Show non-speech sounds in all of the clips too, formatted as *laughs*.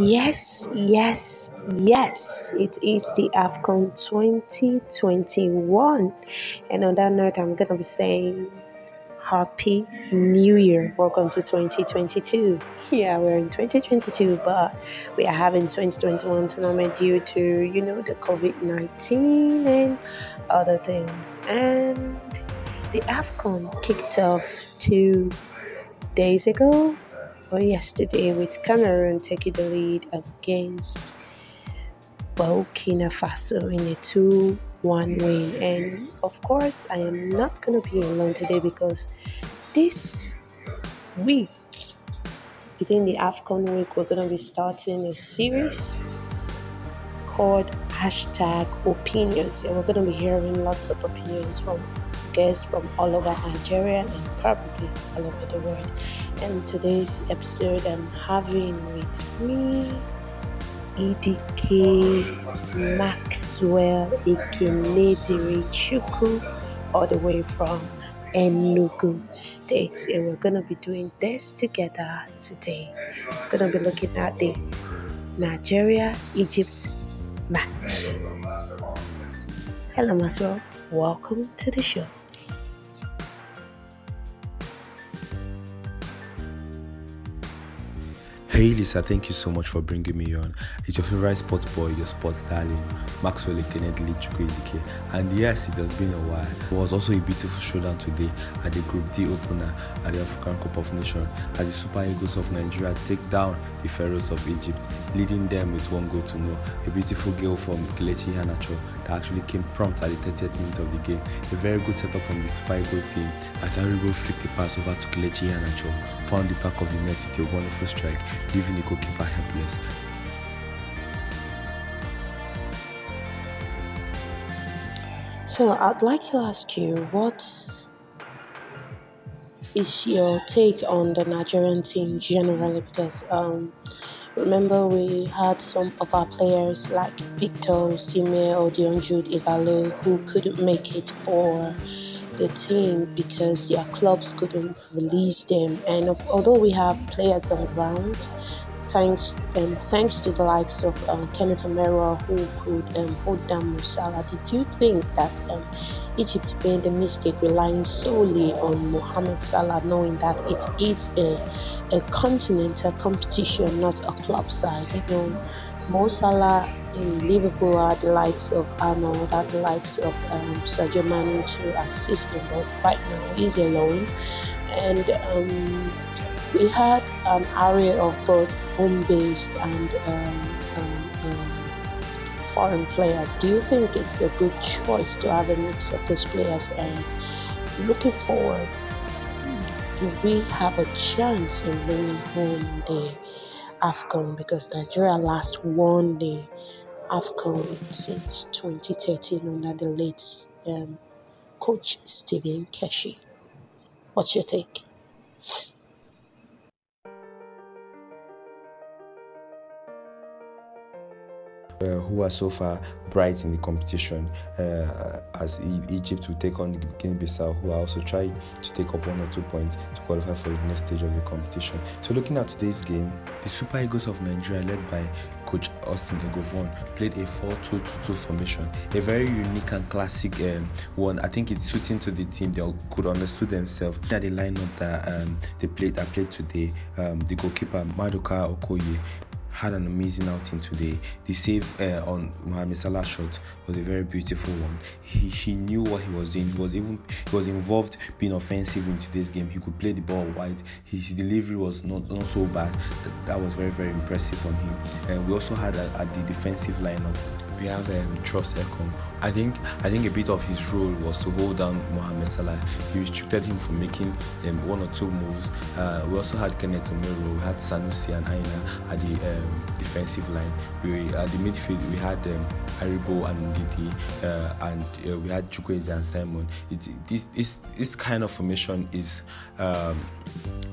Yes, yes, yes, it is the AFCON 2021. And on that note, I'm going to be saying Happy New Year. Welcome to 2022. Yeah, we're in 2022, but we are having 2021 tournament due to, you know, the COVID 19 and other things. And the AFCON kicked off two days ago or yesterday with Cameroon taking the lead against Burkina Faso in a 2 1 win. And of course, I am not going to be alone today because this week, within the AFCON week, we're going to be starting a series called hashtag opinions. And we're going to be hearing lots of opinions from guests from all over Nigeria and probably all over the world. And today's episode I'm having with me EDK Maxwell Ikenediri Chuku all the way from Enugu State. And we're gonna be doing this together today. We're gonna be looking at the Nigeria Egypt match. Hello Maxwell, welcome to the show. Hey Lisa, thank you so much for bringing me on. It's your favorite sports boy, your sports darling, Maxwell Kennedy Chukwuedike. And yes, it has been a while. It was also a beautiful showdown today at the Group D opener at the African Cup of Nations as the Super Eagles of Nigeria take down the Pharaohs of Egypt, leading them with one goal to nil. A beautiful goal from Kelechi Iheanacho that actually came prompt at the 30th minute of the game. A very good setup from the Super Eagles team as Aribo flicked the pass over to Kelechi Iheanacho, found the back of the net with a wonderful strike leaving the goalkeeper helpless. So I'd like to ask you what is your take on the Nigerian team generally because um, remember we had some of our players like Victor Sime or Jude Ighalo who couldn't make it for the team because their clubs couldn't release them. And although we have players on ground, thanks um, thanks to the likes of uh, Kenneth Omeruo who could um, hold down Mo Salah, did you think that um, Egypt made a mistake relying solely on Mohamed Salah, knowing that it is a, a continental competition, not a club side? You know, Mo Salah in Liverpool had the likes of Arnold, are the likes of um, Sadio Mane to assist him, but right now he's alone. And um, we had an array of both home based and um, um, um, foreign players. Do you think it's a good choice to have a mix of those players? And looking forward, do we have a chance in bringing home the AFCON? Because Nigeria last won the AFCON since 2013 under the late um, coach Stephen Keshi. What's your take? Who are so far bright in the competition uh, as Egypt will take on Guinea-Bissau who are also trying to take up one or two points to qualify for the next stage of the competition. So looking at today's game, the Super Eagles of Nigeria led by coach Austin Eguavoen played a 4-2-2-2 formation, a very unique and classic um, one. I think it's suiting to the team. They could understood themselves. At the lineup that um, they played, that played today, um, the goalkeeper Maduka Okoye had an amazing outing today. The save uh, on Mohamed Salah shot was a very beautiful one. He, he knew what he was doing. He was even he was involved being offensive in today's game. He could play the ball wide. His delivery was not, not so bad. That, that was very very impressive from him. And we also had at the defensive lineup we have um, Troost-Ekong. I think I think a bit of his role was to hold down Mohamed Salah. He restricted him from making um, one or two moves. Uh, we also had Kenneth Omeruo, we had Sanusi and Aina at the um, defensive line. We at the midfield we had um, Aribo and Ndidi, uh, and uh, we had Chukwueze and Simon. It, this this this kind of formation is. Um,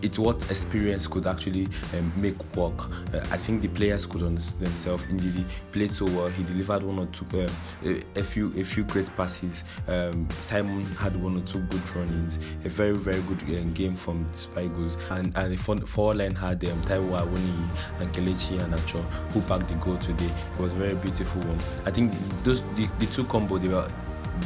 it's what experience could actually um, make work. Uh, I think the players could understand themselves. Ndidi, played so well. He delivered one or two, uh, a, few, a few great passes. Um, Simon had one or two good run-ins. A very, very good uh, game from Super And and the four line had um, Taiwo Awoniyi and Kelechi Iheanacho. who backed the goal today. It was a very beautiful one. I think those the, the two combo they were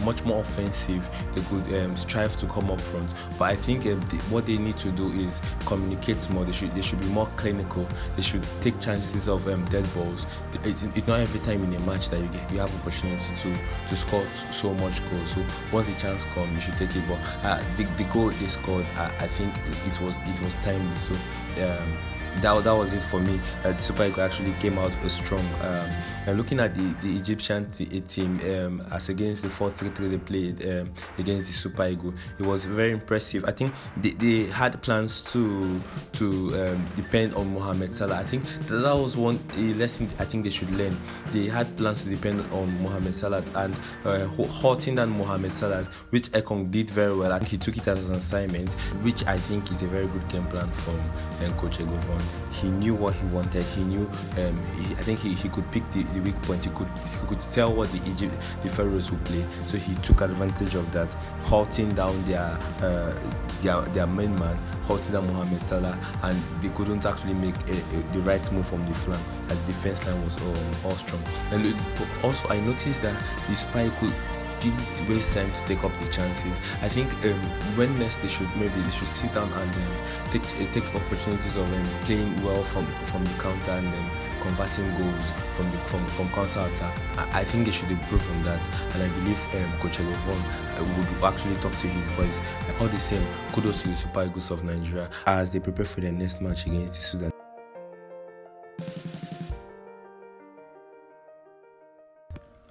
much more offensive. They could um, strive to come up front, but I think um, what they need to do is communicate more. They should they should be more clinical. They should take chances of um, dead balls. It's, it's, not every time in a match that you get you have opportunity to to score so much goals. So once the chance comes, you should take it. But uh, the, the goal they scored, I, I think it was it was timely. So. Um, that, that was it for me. Uh, Super Eagles actually came out strong. Um, and looking at the, the Egyptian t- team um, as against the 4 3 3 they played um, against the Super Eagles, it was very impressive. I think they, they had plans to to um, depend on Mohamed Salah. I think that was one lesson I think they should learn. They had plans to depend on Mohamed Salah and uh, halting than Mohamed Salah, which Ekong did very well. and he took it as an assignment, which I think is a very good game plan from um, Coach Eguavoen. He knew what he wanted. He knew. Um, he, I think he, he could pick the, the weak point. He could he could tell what the Egypt the Pharaohs would play. So he took advantage of that, halting down their uh, their their main man, halting down Mohamed Salah, and they couldn't actually make a, a, the right move from the flank. As the defense line was all, all strong. And also I noticed that the spy could didn't waste time to take up the chances. I think um, when next they should maybe they should sit down and um, take uh, take opportunities of um, playing well from from the counter and um, converting goals from the from from counter attack. I, I, think they should improve on that, and I believe um, Coach Eguavoen uh, would actually talk to his boys. All the same, kudos to the Super Eagles of Nigeria as they prepare for their next match against the Sudan.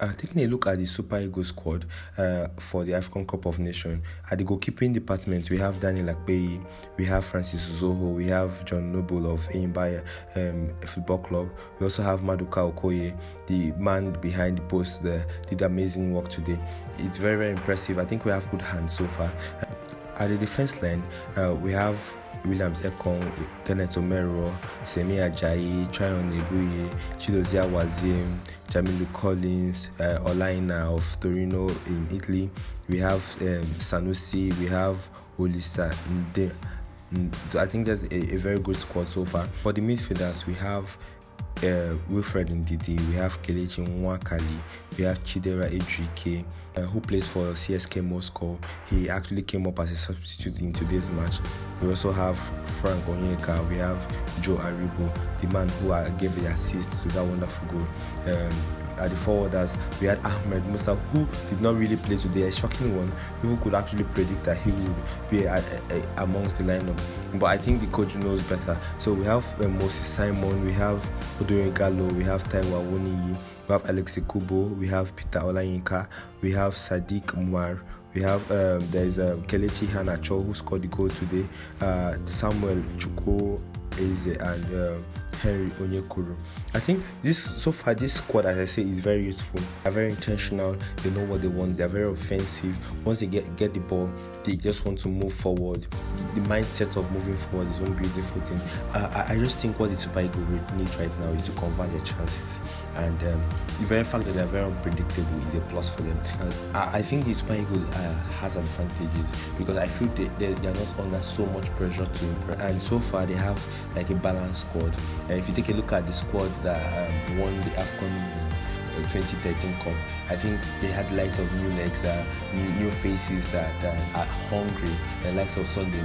Uh, taking a look at the Super Eagles squad uh, for the African Cup of Nations, at the goalkeeping department, we have Daniel Akpeyi, we have Francis Uzoho, we have John Noble of Enyimba um, Football Club. We also have Maduka Okoye, the man behind the post there, did amazing work today. It's very, very impressive. I think we have good hands so far. At the defense line, uh, we have Williams Ekong, Kenneth Omeruo, Semi Ajayi, Tyronne Ebuehi, Chidozie Awaziem, Jamilu Collins, uh, Ola Aina of Torino in Italy. We have um, Sanusi, we have Olisa. I think that's a, a very good squad so far. For the midfielders, we have uh, Wilfred Ndidi, we have Kelechi Nwakali, we have Chidera Ejuke, uh, who plays for CSKA Moscow. He actually came up as a substitute in today's match. We also have Frank Onyeka, we have Joe Aribo, the man who uh, gave the assist to that wonderful goal. Um, at the forwarders, we had Ahmed Musa, who did not really play today, a shocking one. People could actually predict that he would be a, a, amongst the lineup, but I think the coach knows better. So we have uh, Moses Simon, we have Odoye Gallo, we have Taiwo Awoniyi, we have Alex Kubo, we have Peter Olayinka, we have Sadiq Umar, we have um, there's uh, Kelechi Iheanacho who scored the goal today, uh, Samuel Chuko Eze, and uh, Henry Onyekuru. I think this so far this squad, as I say, is very useful. They're very intentional. They know what they want. They're very offensive. Once they get get the ball, they just want to move forward. The, mindset of moving forward is one beautiful thing. Uh, I, I, just think what the Super Eagles need right now is to convert their chances, and um, the very fact that they're very unpredictable is a plus for them. I, I, think the Super Eagles uh, has advantages because I feel they, they, they are not under so much pressure to and so far they have like a balanced squad. Uh, if you take a look at the squad that um, won the AFCON uh, 2013 Cup, I think they had likes of new legs, uh, new, new faces that, that are hungry, the likes of Sunday.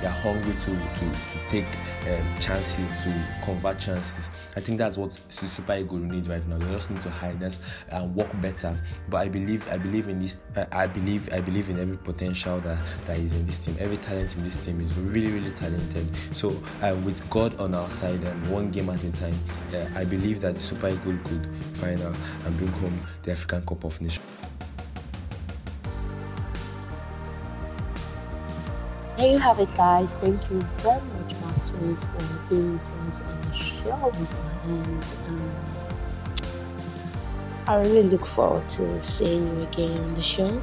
They're hungry to, to, to take um, chances, to convert chances. I think that's what Super Eagles need right now. They just need to harness and work better. But I believe I believe in this. Uh, I believe I believe in every potential that, that is in this team. Every talent in this team is really really talented. So uh, with God on our side and one game at a time, uh, I believe that Super Eagles could find final and bring home the African Cup of Nations. There you have it, guys. Thank you very much, Master, for being with us on the show. And um, I really look forward to seeing you again on the show.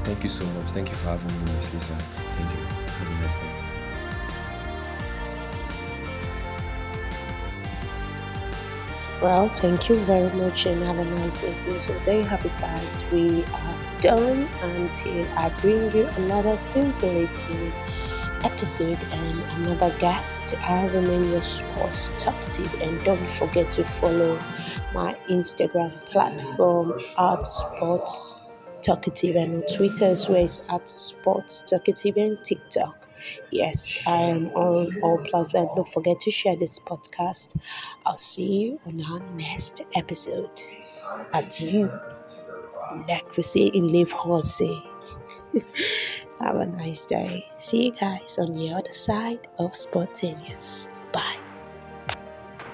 Thank you so much. Thank you for having me, Miss Lisa. Thank you. Have a nice day. Well, thank you very much and have a nice day too. So there you have it, guys. We are done until I bring you another scintillating episode and another guest. I remain your sports talkative, and don't forget to follow my Instagram platform at sports talkative and on Twitter as well as at sports talkative and TikTok. Yes, I am on all platforms. Don't forget to share this podcast. I'll see you on our next episode. Adieu. Like we say in Live. *laughs* Have a nice day. See you guys on the other side of spontaneous. Bye.